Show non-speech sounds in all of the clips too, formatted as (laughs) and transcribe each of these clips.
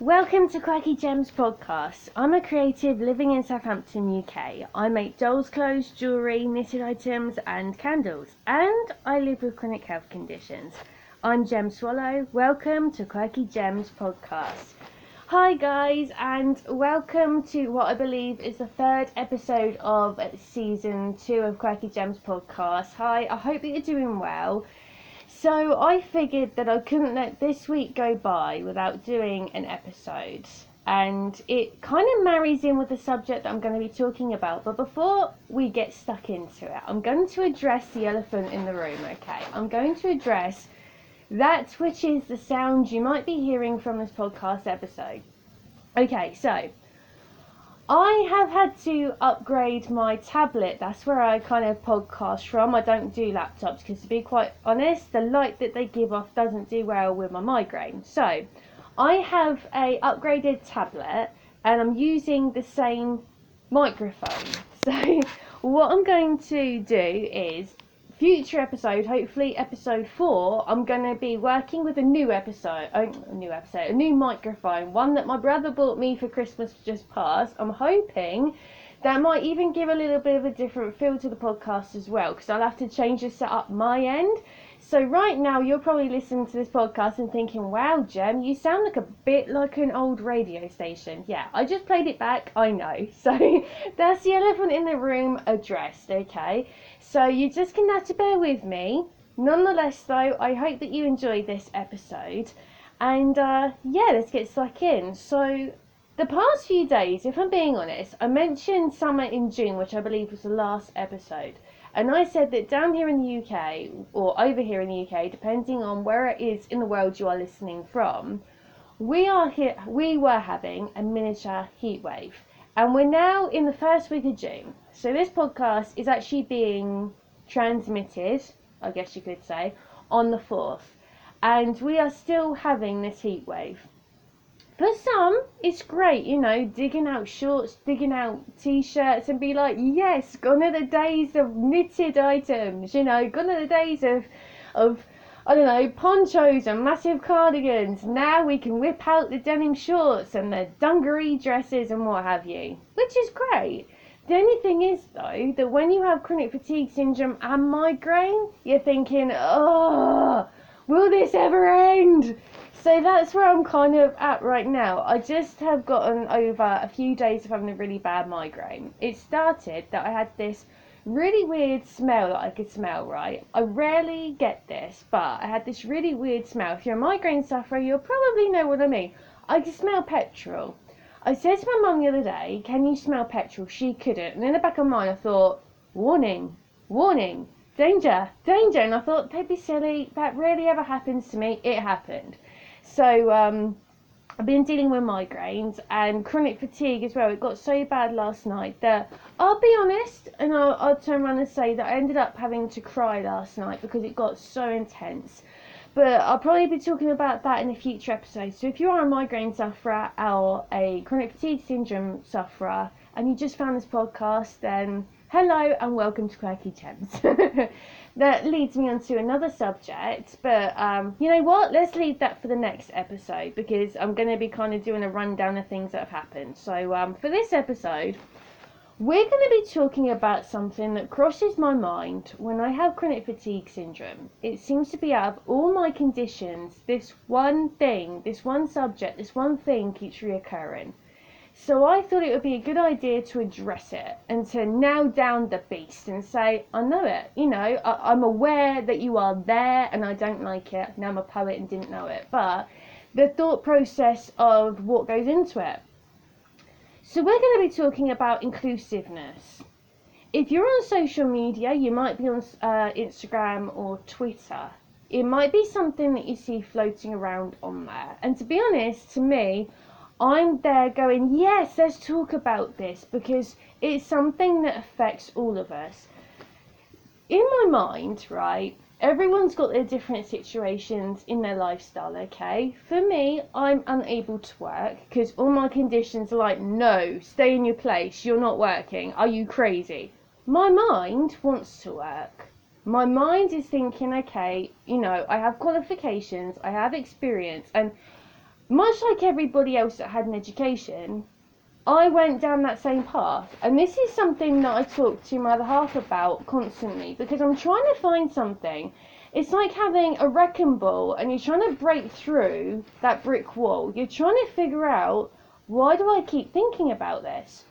Welcome to Quirky Gems podcast. I'm a creative living in Southampton, UK. I make dolls' clothes, jewellery, knitted items, and candles. And I live with chronic health conditions. I'm Gem Swallow. Welcome to Quirky Gems podcast. Hi, guys, and welcome to what I believe is the third episode of season two of Quirky Gems podcast. Hi, I hope that you're doing well. So I figured that I couldn't let this week go by without doing an episode. And it kind of marries in with the subject that I'm going to be talking about. But before we get stuck into it, I'm going to address the elephant in the room, okay? I'm going to address that which is the sound you might be hearing from this podcast episode. Okay, so I have had to upgrade my tablet. That's where I kind of podcast from. I don't do laptops because, to be quite honest, the light that they give off doesn't do well with my migraine. So, I have a upgraded tablet and I'm using the same microphone. (laughs) So, what I'm going to do is future episode, hopefully episode four, I'm going to be working with a new episode, oh, a new episode, a new microphone, one that my brother bought me for Christmas just past. I'm hoping that might even give a little bit of a different feel to the podcast as well, because I'll have to change the setup my end. So right now you're probably listening to this podcast and thinking, "Wow, Gem, you sound like a bit like an old radio station." Yeah, I just played it back. I know. (laughs) So (laughs) that's the elephant in the room addressed. Okay. So you just gonna have to bear with me. Nonetheless, though, I hope that you enjoyed this episode. And uh, yeah, let's get stuck in. So the past few days, if I'm being honest, I mentioned summer in June, which I believe was the last episode. And I said that down here in the UK, or over here in the UK, depending on where it is in the world you are listening from, we are here. We were having a miniature heat wave, and we're now in the first week of June. So this podcast is actually being transmitted, I guess you could say, on the 4th. And we are still having this heat wave. For some, it's great, you know, digging out shorts, digging out t shirts, and be like, yes, gone are the days of knitted items, you know, gone are the days of, of I don't know, ponchos and massive cardigans. Now we can whip out the denim shorts and the dungaree dresses and what have you, which is great. The only thing is, though, that when you have chronic fatigue syndrome and migraine, you're thinking, oh, will this ever end? So that's where I'm kind of at right now. I just have gotten over a few days of having a really bad migraine. It started that I had this really weird smell that I could smell, right? I rarely get this, but I had this really weird smell. If you're a migraine sufferer, you'll probably know what I mean. I could smell petrol. I said to my mum the other day, Can you smell petrol? She couldn't. And in the back of my mind, I thought, Warning, warning, danger, danger. And I thought, Don't be silly. That rarely ever happens to me. It happened. So, um, I've been dealing with migraines and chronic fatigue as well. It got so bad last night that I'll be honest and I'll, I'll turn around and say that I ended up having to cry last night because it got so intense. But I'll probably be talking about that in a future episode. So if you are a migraine sufferer or a chronic fatigue syndrome sufferer and you just found this podcast, then hello and welcome to Quirky Gems. (laughs) that leads me on to another subject, but um, you know what? Let's leave that for the next episode because I'm going to be kind of doing a rundown of things that have happened. So um, for this episode, we're going to be talking about something that crosses my mind when I have chronic fatigue syndrome. It seems to be out of all my conditions, this one thing, this one subject, this one thing keeps reoccurring. So I thought it would be a good idea to address it and to nail down the beast and say, I know it, you know, I, am aware that you are there and I don't like it. Now I'm a poet and didn't know it. But the thought process of what goes into it so we're going to be talking about inclusiveness. If you're on social media, you might be on uh, Instagram or Twitter. It might be something that you see floating around on there. And to be honest, to me, I'm there going, yes, let's talk about this because it's something that affects all of us. In my mind, right, everyone's got their different situations in their lifestyle, okay? For me, I'm unable to work because all my conditions are like, no, stay in your place, you're not working, are you crazy? My mind wants to work. My mind is thinking, okay, you know, I have qualifications, I have experience, and much like everybody else that had an education, I went down that same path. And this is something that I talk to my other half about constantly because I'm trying to find something. It's like having a wrecking ball and you're trying to break through that brick wall. You're trying to figure out why do I keep thinking about this?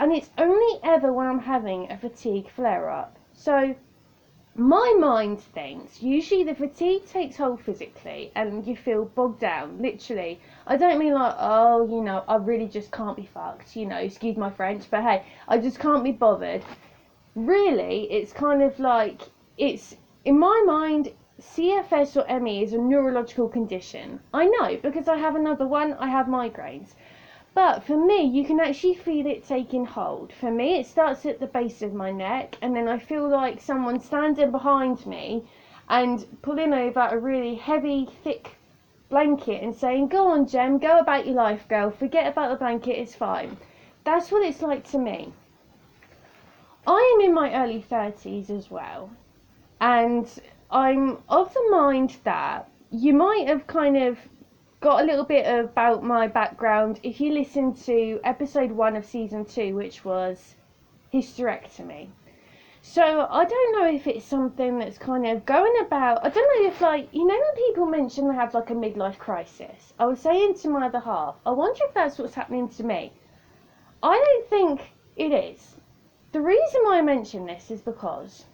And it's only ever when I'm having a fatigue flare up. So my mind thinks usually the fatigue takes hold physically and you feel bogged down literally. I don't mean like oh you know i really just can't be fucked you know excuse my french but hey i just can't be bothered. Really it's kind of like it's in my mind cfs or me is a neurological condition. I know because i have another one i have migraines but for me, you can actually feel it taking hold. For me, it starts at the base of my neck, and then I feel like someone standing behind me and pulling over a really heavy, thick blanket and saying, Go on, Gem, go about your life, girl. Forget about the blanket, it's fine. That's what it's like to me. I am in my early 30s as well, and I'm of the mind that you might have kind of got a little bit about my background. If you listen to episode one of season two, which was hysterectomy. So I don't know if it's something that's kind of going about. I don't know if like you know when people mention they have like a midlife crisis. I was saying to my other half, I wonder if that's what's happening to me. I don't think it is. The reason why I mention this is because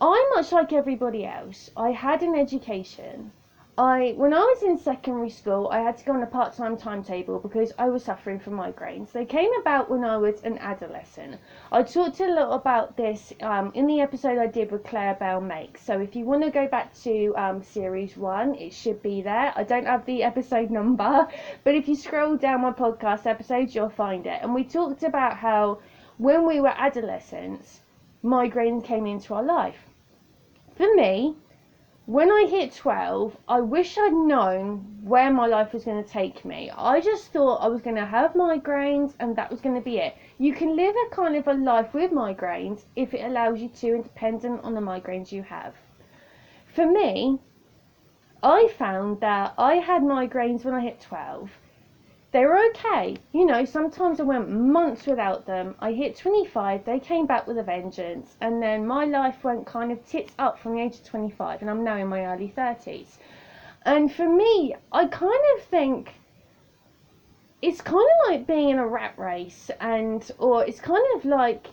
I, much like everybody else, I had an education I when I was in secondary school, I had to go on a part-time timetable because I was suffering from migraines. They came about when I was an adolescent. I talked a little about this um, in the episode I did with Claire Bell Makes. So if you want to go back to um, series one, it should be there. I don't have the episode (laughs) number, but if you scroll down my podcast episodes, you'll find it. And we talked about how when we were adolescents, migraines came into our life. For me, when I hit 12, I wish I'd known where my life was going to take me. I just thought I was going to have migraines and that was going to be it. You can live a kind of a life with migraines if it allows you to, independent on the migraines you have. For me, I found that I had migraines when I hit 12 they were okay. You know, sometimes I went months without them. I hit 25, they came back with a vengeance, and then my life went kind of tits up from the age of 25, and I'm now in my early 30s. And for me, I kind of think it's kind of like being in a rat race, and or it's kind of like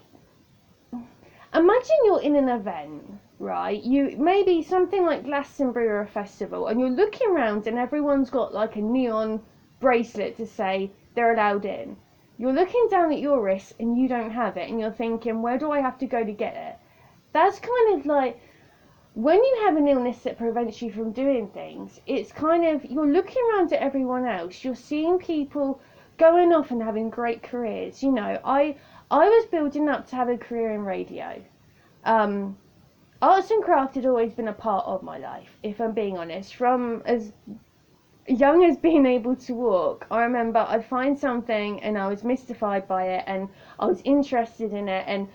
imagine you're in an event right? You maybe something like Glastonbury or a festival, and you're looking around and everyone's got like a neon bracelet to say they're allowed in. You're looking down at your wrist and you don't have it, and you're thinking, where do I have to go to get it? That's kind of like when you have an illness that prevents you from doing things, it's kind of you're looking around at everyone else, you're seeing people going off and having great careers. You know, I I was building up to have a career in radio. Um, arts and craft had always been a part of my life, if I'm being honest. From as young as being able to walk, I remember I'd find something and I was mystified by it and I was interested in it. And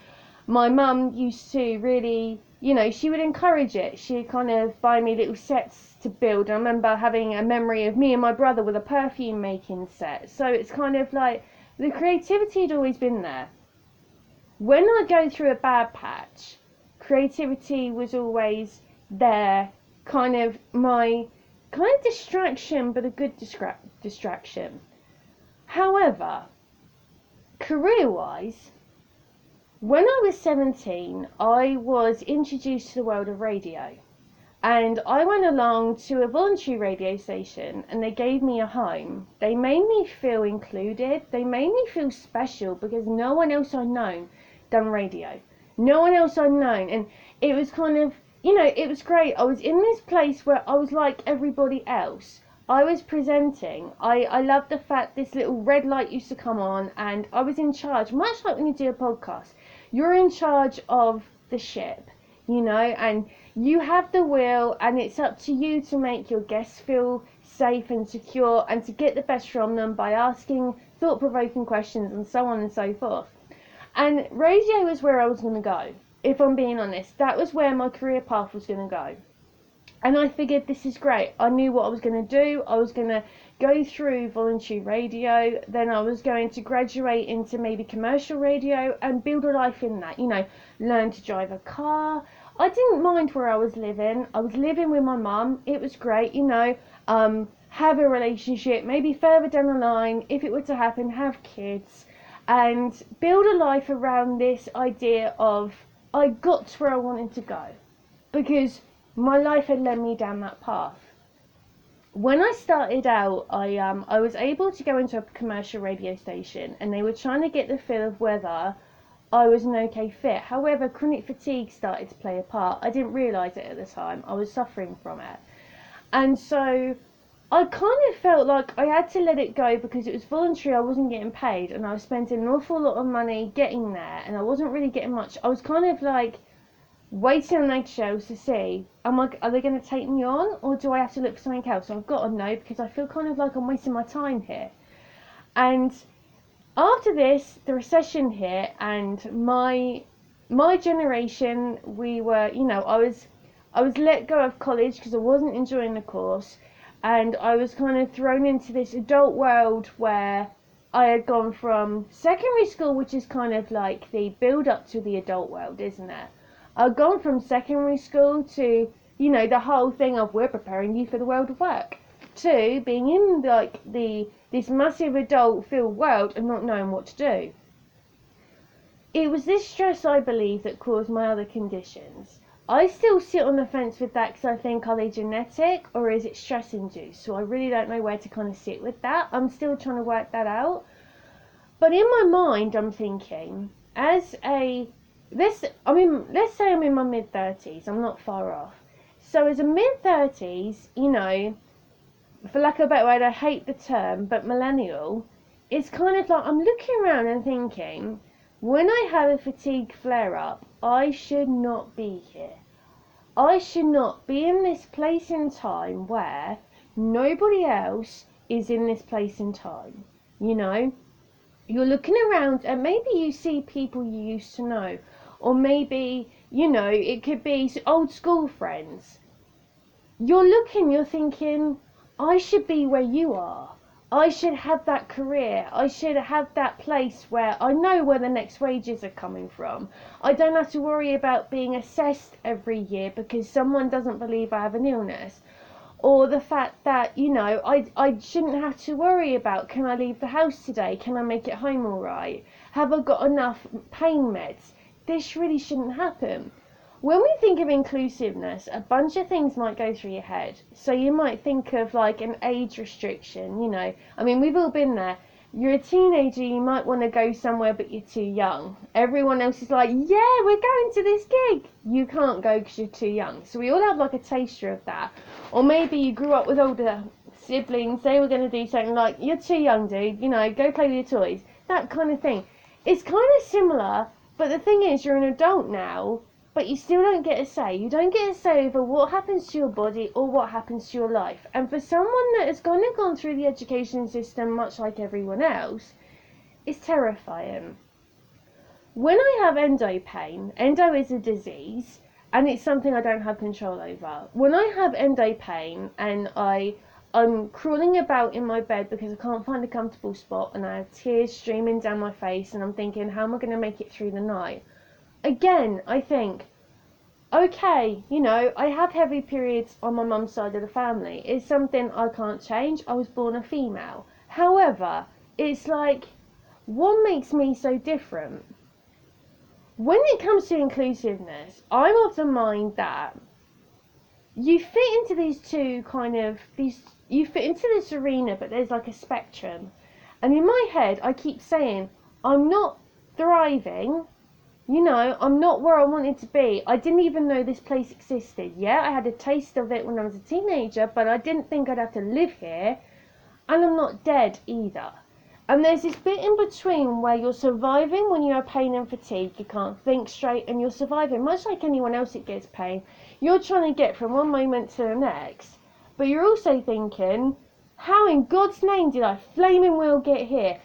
my mum used to really, you know, she would encourage it. She'd kind of buy me little sets to build. I remember having a memory of me and my brother with a perfume making set. So it's kind of like the creativity had always been there. When I go through a bad patch, creativity was always there, kind of my kind of distraction, but a good distra- distraction. However, career wise, when I was 17, I was introduced to the world of radio. And I went along to a voluntary radio station and they gave me a home. They made me feel included. They made me feel special because no one else I'd known done radio. No one else I'd known. And it was kind of you know, it was great. I was in this place where I was like everybody else. I was presenting. I, I loved the fact this little red light used to come on and I was in charge, much like when you do a podcast. You're in charge of the ship, you know, and you have the wheel and it's up to you to make your guests feel safe and secure and to get the best from them by asking thought provoking questions and so on and so forth. And radio was where I was going to go if I'm being honest, that was where my career path was going to go. And I figured this is great. I knew what I was going to do. I was going to go through voluntary radio, then I was going to graduate into maybe commercial radio and build a life in that. You know, learn to drive a car. I didn't mind where I was living. I was living with my mum. It was great, you know. Um, have a relationship, maybe further down the line, if it were to happen, have kids and build a life around this idea of I got to where I wanted to go because my life had led me down that path. When I started out, I um I was able to go into a commercial radio station, and they were trying to get the feel of whether I was an okay fit. However, chronic fatigue started to play a part. I didn't realise it at the time. I was suffering from it, and so I kind of felt like I had to let it go because it was voluntary. I wasn't getting paid, and I was spending an awful lot of money getting there, and I wasn't really getting much. I was kind of like waiting on eggshells to see, am I, are they going to take me on, or do I have to look for something else? So I've got to know because I feel kind of like I'm wasting my time here. And after this, the recession hit, and my my generation, we were, you know, I was I was let go of college because I wasn't enjoying the course and I was kind of thrown into this adult world where I had gone from secondary school, which is kind of like the build up to the adult world, isn't it? I'd gone from secondary school to, you know, the whole thing of we're preparing you for the world of work, to being in like the this massive adult filled world and not knowing what to do. It was this stress, I believe, that caused my other conditions. I still sit on the fence with that because I think are they genetic or is it stress induced? So I really don't know where to kind of sit with that. I'm still trying to work that out. But in my mind, I'm thinking as a this I mean let's say I'm in my mid thirties. I'm not far off. So as a mid thirties, you know, for lack of a better word, I hate the term, but millennial, it's kind of like I'm looking around and thinking when I have a fatigue flare up, I should not be here. I should not be in this place in time where nobody else is in this place in time. You know, you're looking around and maybe you see people you used to know, or maybe, you know, it could be old school friends. You're looking, you're thinking, I should be where you are. I should have that career. I should have that place where I know where the next wages are coming from. I don't have to worry about being assessed every year because someone doesn't believe I have an illness. Or the fact that, you know, I, I shouldn't have to worry about can I leave the house today? Can I make it home alright? Have I got enough pain meds? This really shouldn't happen. When we think of inclusiveness, a bunch of things might go through your head. So you might think of like an age restriction, you know. I mean, we've all been there. You're a teenager, you might want to go somewhere, but you're too young. Everyone else is like, yeah, we're going to this gig. You can't go because you're too young. So we all have like a taster of that. Or maybe you grew up with older siblings, they were going to do something like, you're too young, dude, you know, go play with your toys. That kind of thing. It's kind of similar, but the thing is, you're an adult now but you still don't get a say. You don't get a say over what happens to your body or what happens to your life. And for someone that has gone and gone through the education system much like everyone else, it's terrifying. When I have endo pain, endo is a disease and it's something I don't have control over. When I have endo pain and I I'm crawling about in my bed because I can't find a comfortable spot and I have tears streaming down my face and I'm thinking how am I going to make it through the night? Again, I think, okay, you know, I have heavy periods on my mum's side of the family. It's something I can't change. I was born a female. However, it's like, what makes me so different? When it comes to inclusiveness, I'm of the mind that you fit into these two kind of these you fit into this arena but there's like a spectrum and in my head i keep saying i'm not thriving you know, I'm not where I wanted to be. I didn't even know this place existed. Yeah, I had a taste of it when I was a teenager, but I didn't think I'd have to live here. And I'm not dead either. And there's this bit in between where you're surviving when you have pain and fatigue, you can't think straight, and you're surviving, much like anyone else that gets pain. You're trying to get from one moment to the next, but you're also thinking, how in God's name did I flaming well get here?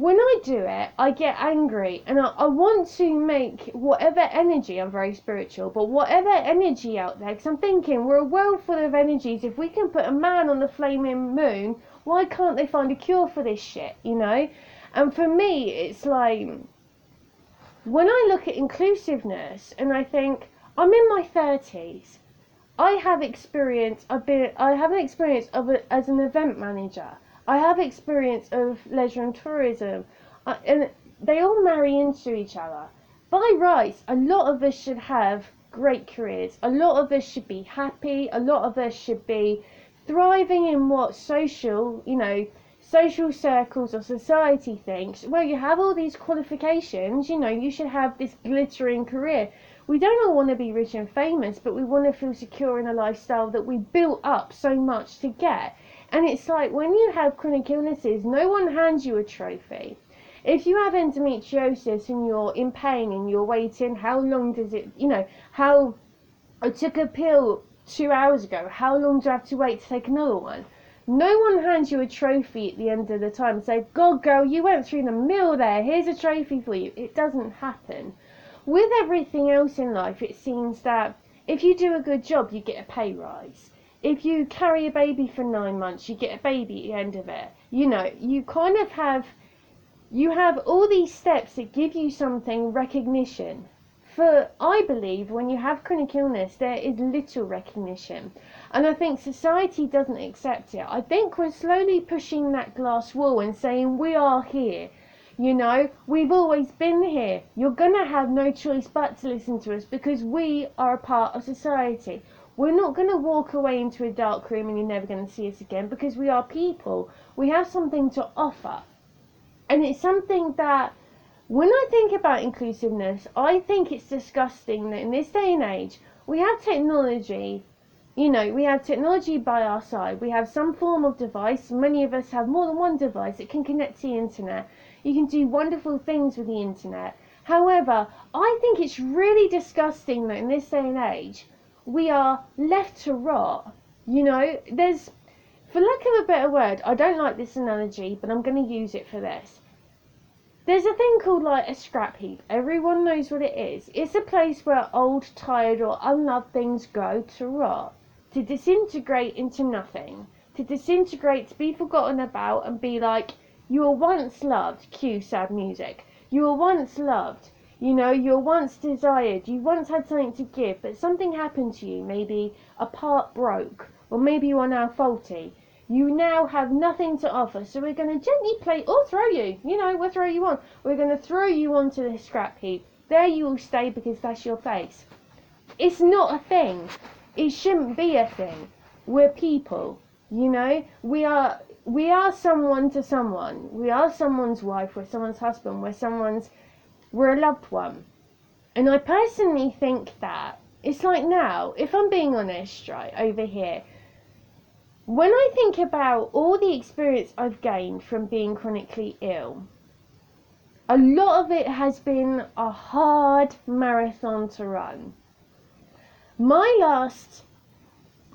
When I do it, I get angry and I, I want to make whatever energy, I'm very spiritual, but whatever energy out there, because I'm thinking we're a world full of energies. If we can put a man on the flaming moon, why can't they find a cure for this shit, you know? And for me, it's like when I look at inclusiveness and I think I'm in my 30s, I have experience. I've been. I have an experience of a, as an event manager. I have experience of leisure and tourism, uh, and they all marry into each other. By rights, a lot of us should have great careers. A lot of us should be happy. A lot of us should be thriving in what social, you know, social circles or society thinks. Well, you have all these qualifications, you know, you should have this glittering career. We don't all want to be rich and famous, but we want to feel secure in a lifestyle that we built up so much to get. And it's like when you have chronic illnesses, no one hands you a trophy. If you have endometriosis and you're in pain and you're waiting, how long does it, you know, how I took a pill two hours ago, how long do I have to wait to take another one? No one hands you a trophy at the end of the time and say, God, girl, you went through the mill there, here's a trophy for you. It doesn't happen. With everything else in life, it seems that if you do a good job, you get a pay rise if you carry a baby for nine months, you get a baby at the end of it. You know, you kind of have, you have all these steps that give you something recognition. For I believe when you have chronic illness, there is little recognition. And I think society doesn't accept it. I think we're slowly pushing that glass wall and saying, we are here. You know, we've always been here. You're going to have no choice but to listen to us because we are a part of society. We're not going to walk away into a dark room and you're never going to see us again because we are people. We have something to offer. And it's something that, when I think about inclusiveness, I think it's disgusting that in this day and age, we have technology. You know, we have technology by our side. We have some form of device. Many of us have more than one device that can connect to the internet. You can do wonderful things with the internet. However, I think it's really disgusting that in this day and age, we are left to rot. You know, there's, for lack of a better word, I don't like this analogy, but I'm going to use it for this. There's a thing called like a scrap heap. Everyone knows what it is. It's a place where old, tired, or unloved things go to rot, to disintegrate into nothing, to disintegrate, to be forgotten about, and be like, you were once loved. Cue sad music. You were once loved. You know, you were once desired, you once had something to give, but something happened to you. Maybe a part broke, or maybe you are now faulty. You now have nothing to offer, so we're going to gently play, or throw you. You know, we'll throw you on. We're going to throw you onto the scrap heap. There you will stay because that's your face. It's not a thing. It shouldn't be a thing. We're people. You know, we are we are someone to someone. We are someone's wife. We're someone's husband. We're someone's we're a loved one. And I personally think that it's like now, if I'm being honest, right, over here, when I think about all the experience I've gained from being chronically ill, a lot of it has been a hard marathon to run. My last,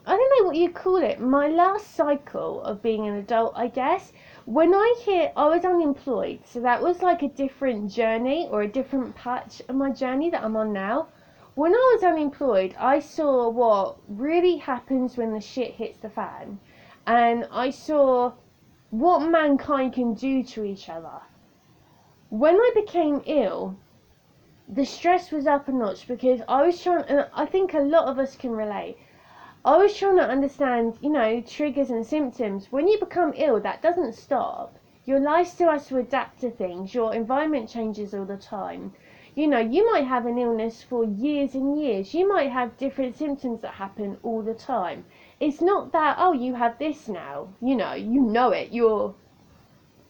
I don't know what you call it, my last cycle of being an adult, I guess, when I hit, I was unemployed, so that was like a different journey or a different patch of my journey that I'm on now. When I was unemployed, I saw what really happens when the shit hits the fan, and I saw what mankind can do to each other. When I became ill, the stress was up a notch because I was trying, and I think a lot of us can relate. I was trying to understand, you know, triggers and symptoms. When you become ill, that doesn't stop. Your life still has to adapt to things. Your environment changes all the time. You know, you might have an illness for years and years. You might have different symptoms that happen all the time. It's not that, oh, you have this now. You know, you know it. You're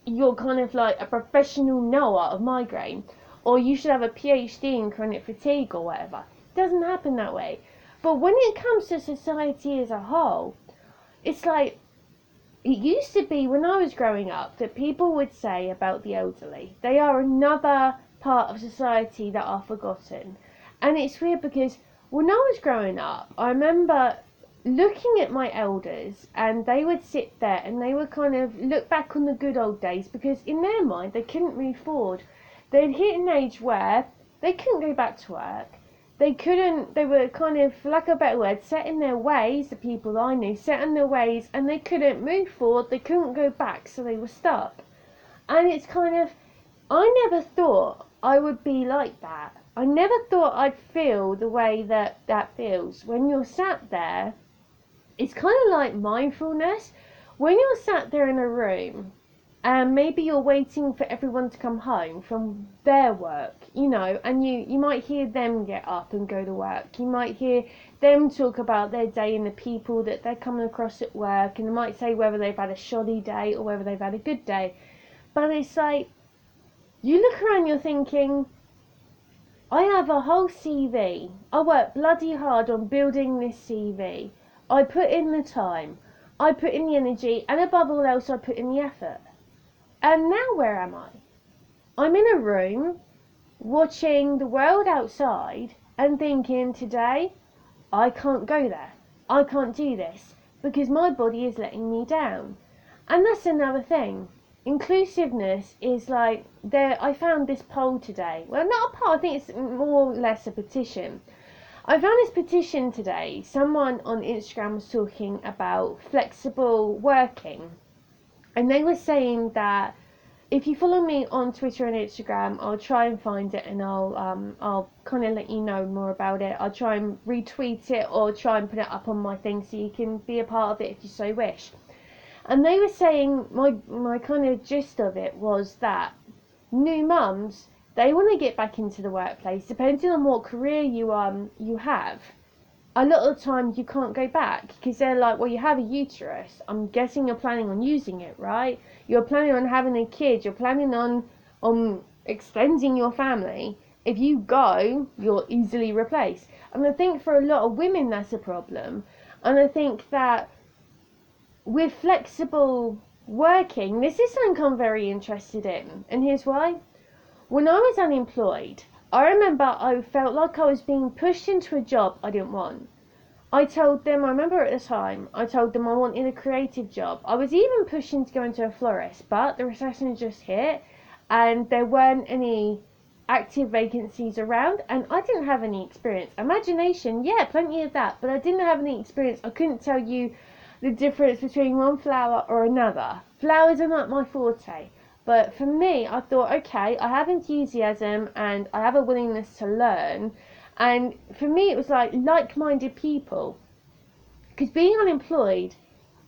you're kind of like a professional knower of migraine. Or you should have a PhD in chronic fatigue or whatever. It doesn't happen that way. But when it comes to society as a whole, it's like it used to be when I was growing up that people would say about the elderly, they are another part of society that are forgotten. And it's weird because when I was growing up, I remember looking at my elders and they would sit there and they would kind of look back on the good old days because in their mind they couldn't move forward. They'd hit an age where they couldn't go back to work. They couldn't, they were kind of, for lack of a better word, set in their ways, the people I knew, set in their ways, and they couldn't move forward, they couldn't go back, so they were stuck. And it's kind of, I never thought I would be like that. I never thought I'd feel the way that that feels when you're sat there. It's kind of like mindfulness. When you're sat there in a room and maybe you're waiting for everyone to come home from their work, you know, and you, you might hear them get up and go to work. You might hear them talk about their day and the people that they're coming across at work, and they might say whether they've had a shoddy day or whether they've had a good day. But it's like, you look around, you're thinking, I have a whole CV. I work bloody hard on building this CV. I put in the time, I put in the energy, and above all else, I put in the effort. And now where am I? I'm in a room watching the world outside and thinking today, I can't go there. I can't do this because my body is letting me down. And that's another thing. Inclusiveness is like there i found this poll today. Well not a poll i think it's more or less a petition. I found this petition today. Someone on instagram was talking about flexible working. And they were saying that if you follow me on twitter and instagram i'll try and find it and i'll um i'll kind of let you know more about it i'll try and retweet it or try and put it up on my thing so you can be a part of it if you so wish and they were saying my my kind of gist of it was that new mums they want to get back into the workplace, depending on what career you um you have. A lot of times you can't go back because they're like, well, you have a uterus. I'm guessing you're planning on using it, right? You're planning on having a kid. You're planning on on extending your family. If you go, you're easily replaced. And I think for a lot of women that's a problem. And I think that with flexible working, this is something I'm very interested in, and here's why. When I was unemployed, I remember I felt like I was being pushed into a job I didn't want. I told them, I remember at the time, I told them I wanted a creative job. I was even pushing to go into a florist, but the recession just hit and there weren't any active vacancies around and I didn't have any experience. Imagination, yeah, plenty of that, but I didn't have any experience. I couldn't tell you the difference between one flower or another. Flowers are not my forte. But for me, I thought, okay, I have enthusiasm and I have a willingness to learn. And for me, it was like like minded people. Because being unemployed,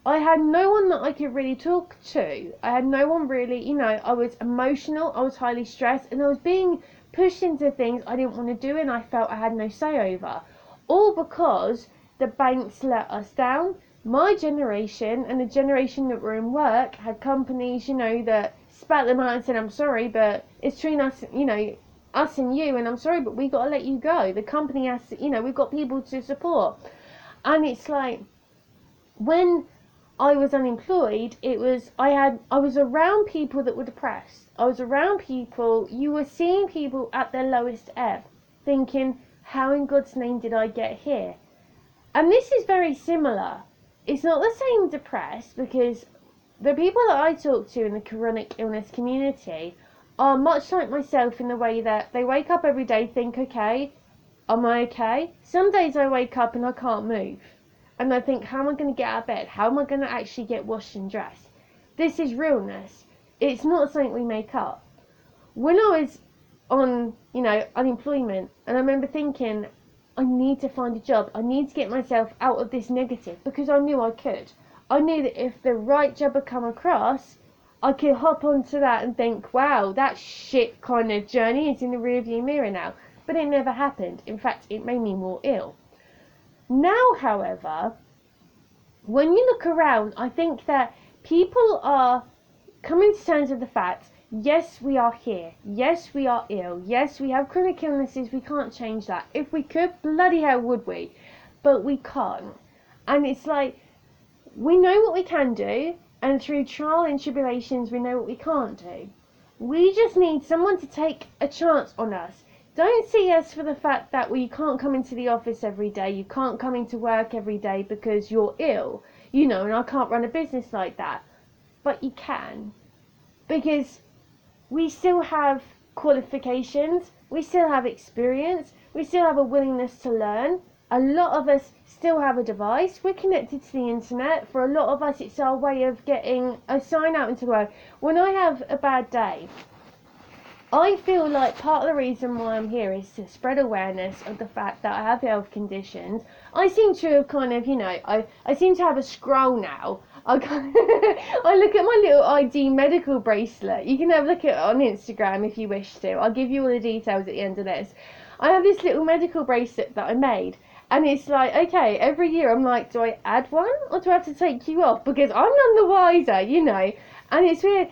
I had no one that I could really talk to. I had no one really, you know, I was emotional, I was highly stressed, and I was being pushed into things I didn't want to do and I felt I had no say over. All because the banks let us down, my generation and the generation that were in work had companies, you know, that spat them out and said, I'm sorry, but it's between us, you know, us and you, and I'm sorry, but we got to let you go. The company has to, you know, we've got people to support. And it's like, when I was unemployed, it was, I had, I was around people that were depressed. I was around people, you were seeing people at their lowest ebb, thinking, how in God's name did I get here? And this is very similar it's not the same depressed because the people that I talk to in the chronic illness community are much like myself in the way that they wake up every day, think, okay, am I okay? Some days I wake up and I can't move. And I think, how am I going to get out of bed? How am I going to actually get washed and dressed? This is realness. It's not something we make up. When I was on, you know, unemployment, and I remember thinking, I need to find a job. I need to get myself out of this negative because I knew I could. I knew that if the right job had come across, I could hop onto that and think, wow, that shit kind of journey is in the rearview mirror now. But it never happened. In fact, it made me more ill. Now, however, when you look around, I think that people are coming to terms with the fact Yes, we are here. Yes, we are ill. Yes, we have chronic illnesses. We can't change that. If we could, bloody hell would we? But we can't. And it's like, we know what we can do, and through trial and tribulations, we know what we can't do. We just need someone to take a chance on us. Don't see us for the fact that well, can't come into the office every day, you can't come into work every day because you're ill, you know, and I can't run a business like that. But you can. Because we still have qualifications, we still have experience, we still have a willingness to learn. A lot of us still have a device. We're connected to the internet. For a lot of us, it's our way of getting a sign out into the world. When I have a bad day, I feel like part of the reason why I'm here is to spread awareness of the fact that I have health conditions. I seem to have kind of, you know, I, I seem to have a scroll now. I, (laughs) I look at my little ID medical bracelet. You can have a look at it on Instagram if you wish to. I'll give you all the details at the end of this. I have this little medical bracelet that I made. And it's like, okay, every year I'm like, do I add one or do I have to take you off? Because I'm none the wiser, you know. And it's weird.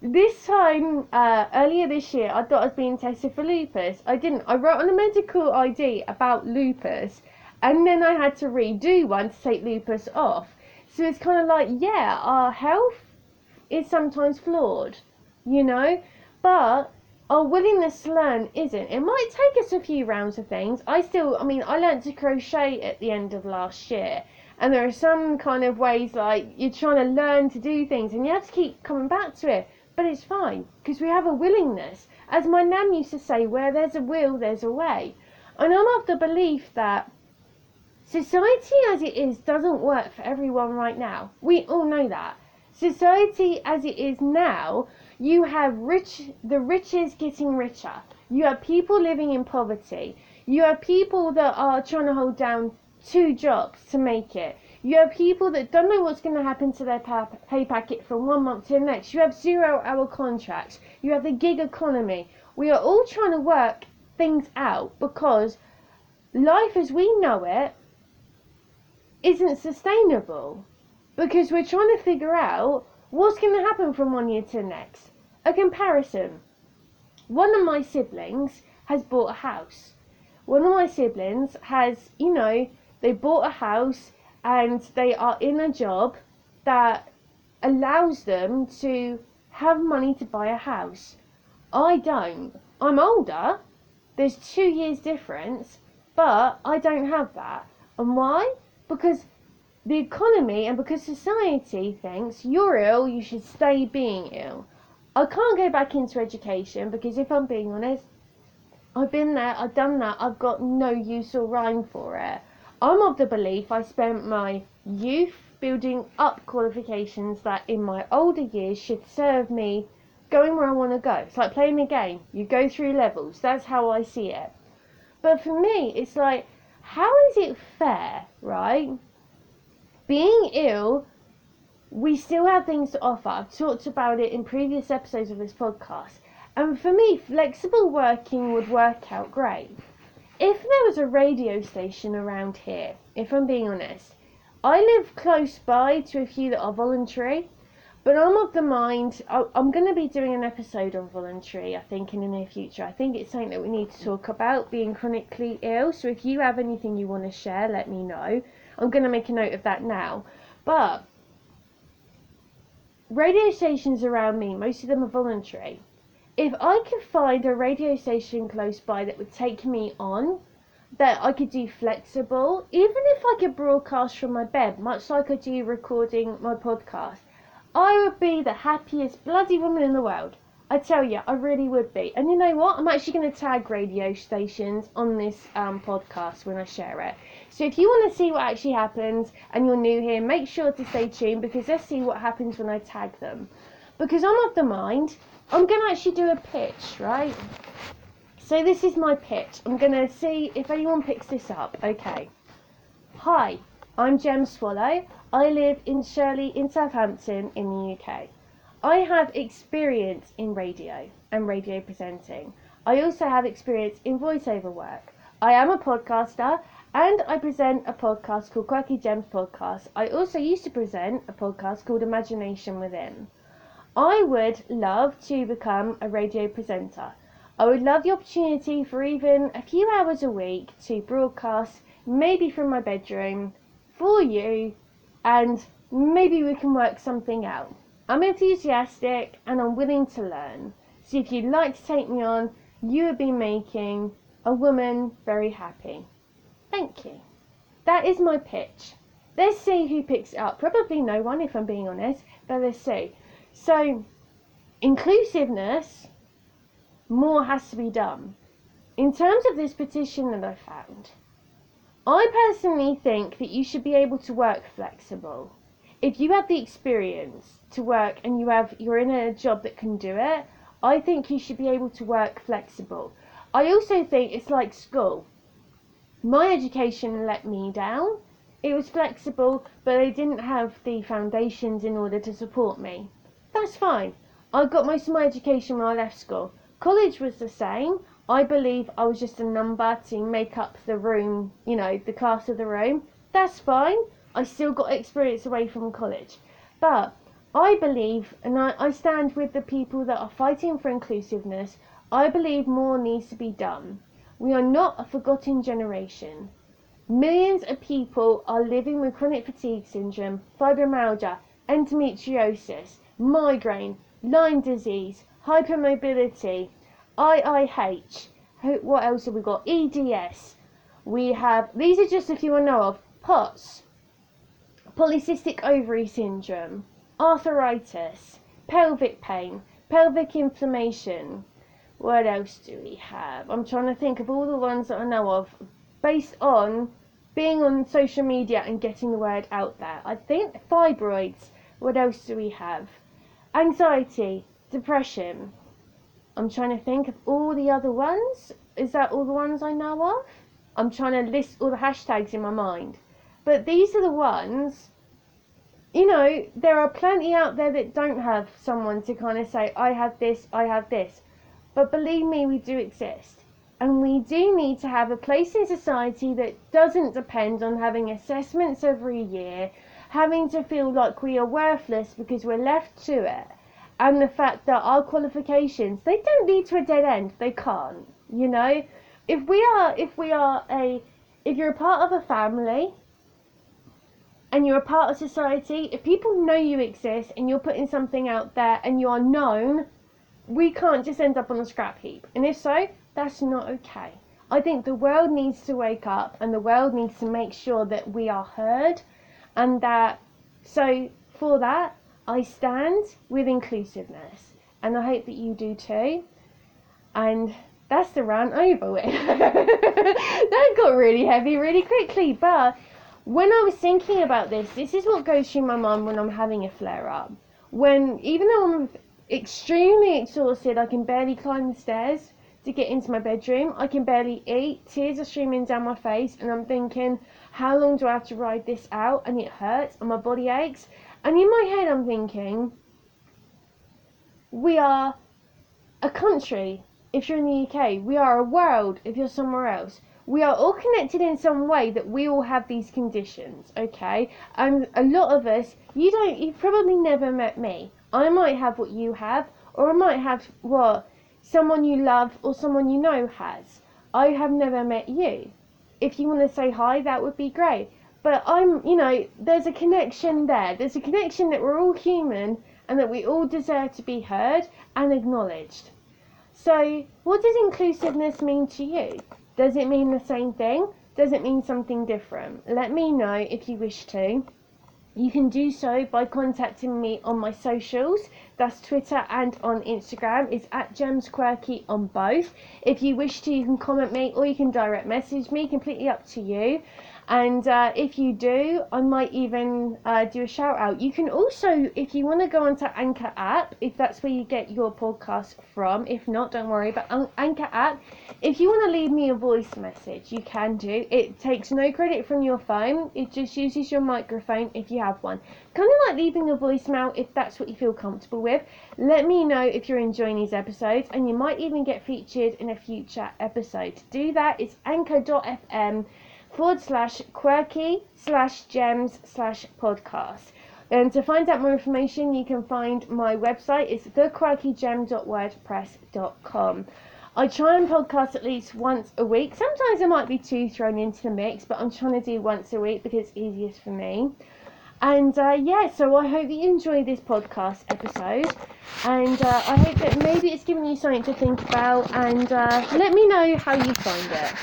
This time, uh, earlier this year, I thought I was being tested for lupus. I didn't. I wrote on a medical ID about lupus, and then I had to redo one to take lupus off. So it's kind of like, yeah, our health is sometimes flawed, you know, but our willingness to learn isn't. It might take us a few rounds of things. I still, I mean, I learned to crochet at the end of last year. And there are some kind of ways like you're trying to learn to do things and you have to keep coming back to it. But it's fine because we have a willingness. As my nan used to say, where there's a will, there's a way. And I'm of the belief that society as it is doesn't work for everyone right now. We all know that. Society as it is now you have rich, the rich is getting richer. You have people living in poverty. You have people that are trying to hold down two jobs to make it. You have people that don't know what's going to happen to their pay packet from one month to the next. You have zero hour contracts. You have the gig economy. We are all trying to work things out because life as we know it isn't sustainable. Because we're trying to figure out what's going to happen from one year to the next. A comparison. One of my siblings has bought a house. One of my siblings has, you know, they bought a house and they are in a job that allows them to have money to buy a house. I don't. I'm older. There's two years difference, but I don't have that. And why? Because the economy and because society thinks you're ill, you should stay being ill. I can't go back into education because if I'm being honest, I've been there, I've done that, I've got no use or rhyme for it. I'm of the belief I spent my youth building up qualifications that in my older years should serve me going where I want to go. It's like playing a game. You go through levels. That's how I see it. But for me, it's like, how is it fair, right? Being ill we still have things to offer. I've talked about it in previous episodes of this podcast. And for me, flexible working would work out great. If there was a radio station around here, if I'm being honest, I live close by to a few that are voluntary, but I'm of the mind I'm going to be doing an episode on voluntary, I think, in the near future. I think it's something that we need to talk about being chronically ill. So if you have anything you want to share, let me know. I'm going to make a note of that now. But radio stations around me, most of them are voluntary. If I could find a radio station close by that would take me on, that I could do flexible, even if I could broadcast from my bed, much like I do recording my podcast, I would be the happiest bloody woman in the world. I tell you, I really would be. And you know what? I'm actually going to tag radio stations on this um, podcast when I share it. So if you want to see what actually happens and you're new here, make sure to stay tuned because let's see what happens when I tag them. Because I'm of the mind, I'm going to actually do a pitch, right? So this is my pitch. I'm going to see if anyone picks this up. Okay. Hi, I'm Gem Swallow. I live in Shirley in Southampton in the UK. I have experience in radio and radio presenting. I also have experience in voiceover work. I am a podcaster and I present a podcast called Quirky Gems Podcast. I also used to present a podcast called Imagination Within. I would love to become a radio presenter. I would love the opportunity for even a few hours a week to broadcast, maybe from my bedroom, for you, and maybe we can work something out. I'm enthusiastic and I'm willing to learn. So if you'd like to take me on, you would be making a woman very happy. Thank you. That is my pitch. Let's see who picks it up. Probably no one, if I'm being honest, but let's see. So, inclusiveness, more has to be done. In terms of this petition that I found, I personally think that you should be able to work flexible. If you have the experience to work and you have you're in a job that can do it, I think you should be able to work flexible. I also think it's like school. My education let me down. It was flexible, but they didn't have the foundations in order to support me. That's fine. I got most of my education when I left school. College was the same. I believe I was just a number to make up the room, you know, the class of the room. That's fine. I still got experience away from college. But I believe, and I, I stand with the people that are fighting for inclusiveness, I believe more needs to be done. We are not a forgotten generation. Millions of people are living with chronic fatigue syndrome, fibromyalgia, endometriosis, migraine, Lyme disease, hypermobility, IIH. What else have we got? EDS. We have, these are just a few I know of, POTS, polycystic ovary syndrome, arthritis, pelvic pain, pelvic inflammation. What else do we have? I'm trying to think of all the ones that I know of based on being on social media and getting the word out there. I think fibroids. What else do we have? Anxiety, depression. I'm trying to think of all the other ones. Is that all the ones I know of? I'm trying to list all the hashtags in my mind. But these are the ones you know, there are plenty out there that don't have someone to kind of say, I have this, I have this. But believe me, we do exist. And we do need to have a place in society that doesn't depend on having assessments every year, having to feel like we are worthless because we're left to it. And the fact that our qualifications, they don't lead to a dead end. They can't. You know? If we are if we are a if you're a part of a family and you're a part of society, if people know you exist and you're putting something out there and you are known, we can't just end up on a scrap heap. And if so, that's not okay. I think the world needs to wake up and the world needs to make sure that we are heard and that so for that I stand with inclusiveness and I hope that you do too. And that's the rant over with. (laughs) that got really heavy really quickly, but when I was thinking about this, this is what goes through my mind when I'm having a flare up. When, even though I'm extremely exhausted, I can barely climb the stairs to get into my bedroom, I can barely eat, tears are streaming down my face, and I'm thinking, how long do I have to ride this out? And it hurts, and my body aches. And in my head, I'm thinking, we are a country if you're in the UK, we are a world if you're somewhere else we are all connected in some way that we all have these conditions, okay? And a lot of us, you don't, you've probably never met me. I might have what you have, or I might have what someone you love or someone you know has. I have never met you. If you want to say hi, that would be great. But I'm, you know, there's a connection there. There's a connection that we're all human and that we all deserve to be heard and acknowledged. So, what does inclusiveness mean to you? Does it mean the same thing? Does it mean something different? Let me know if you wish to. You can do so by contacting me on my socials. That's Twitter and on Instagram. It's at Gems Quirky on both. If you wish to, you can comment me or you can direct message me. Completely up to you. And uh, if you do, I might even uh, do a shout out. You can also, if you want to go onto Anchor app, if that's where you get your podcast from. If not, don't worry. But Anchor app, if you want to leave me a voice message, you can do. It takes no credit from your phone. It just uses your microphone if you have one. Kind of like leaving a voicemail if that's what you feel comfortable with. Let me know if you're enjoying these episodes, and you might even get featured in a future episode. To do that, it's anchor.fm forward slash quirky slash gems slash podcast. And to find out more information, you can find my website. It's thequirkygem.wordpress.com. I try and podcast at least once a week. Sometimes there might be two thrown into the mix, but I'm trying to do once a week because it's easiest for me. And uh, yeah, so I hope you enjoy this podcast episode. And uh, I hope that maybe it's given you something to think about. And uh, let me know how you find it.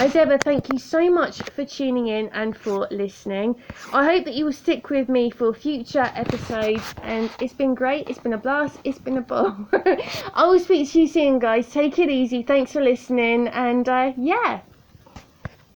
As ever, thank you so much for tuning in and for listening. I hope that you will stick with me for future episodes. And it's been great. It's been a blast. It's been a ball. (laughs) I will speak to you soon, guys. Take it easy. Thanks for listening. And uh, yeah.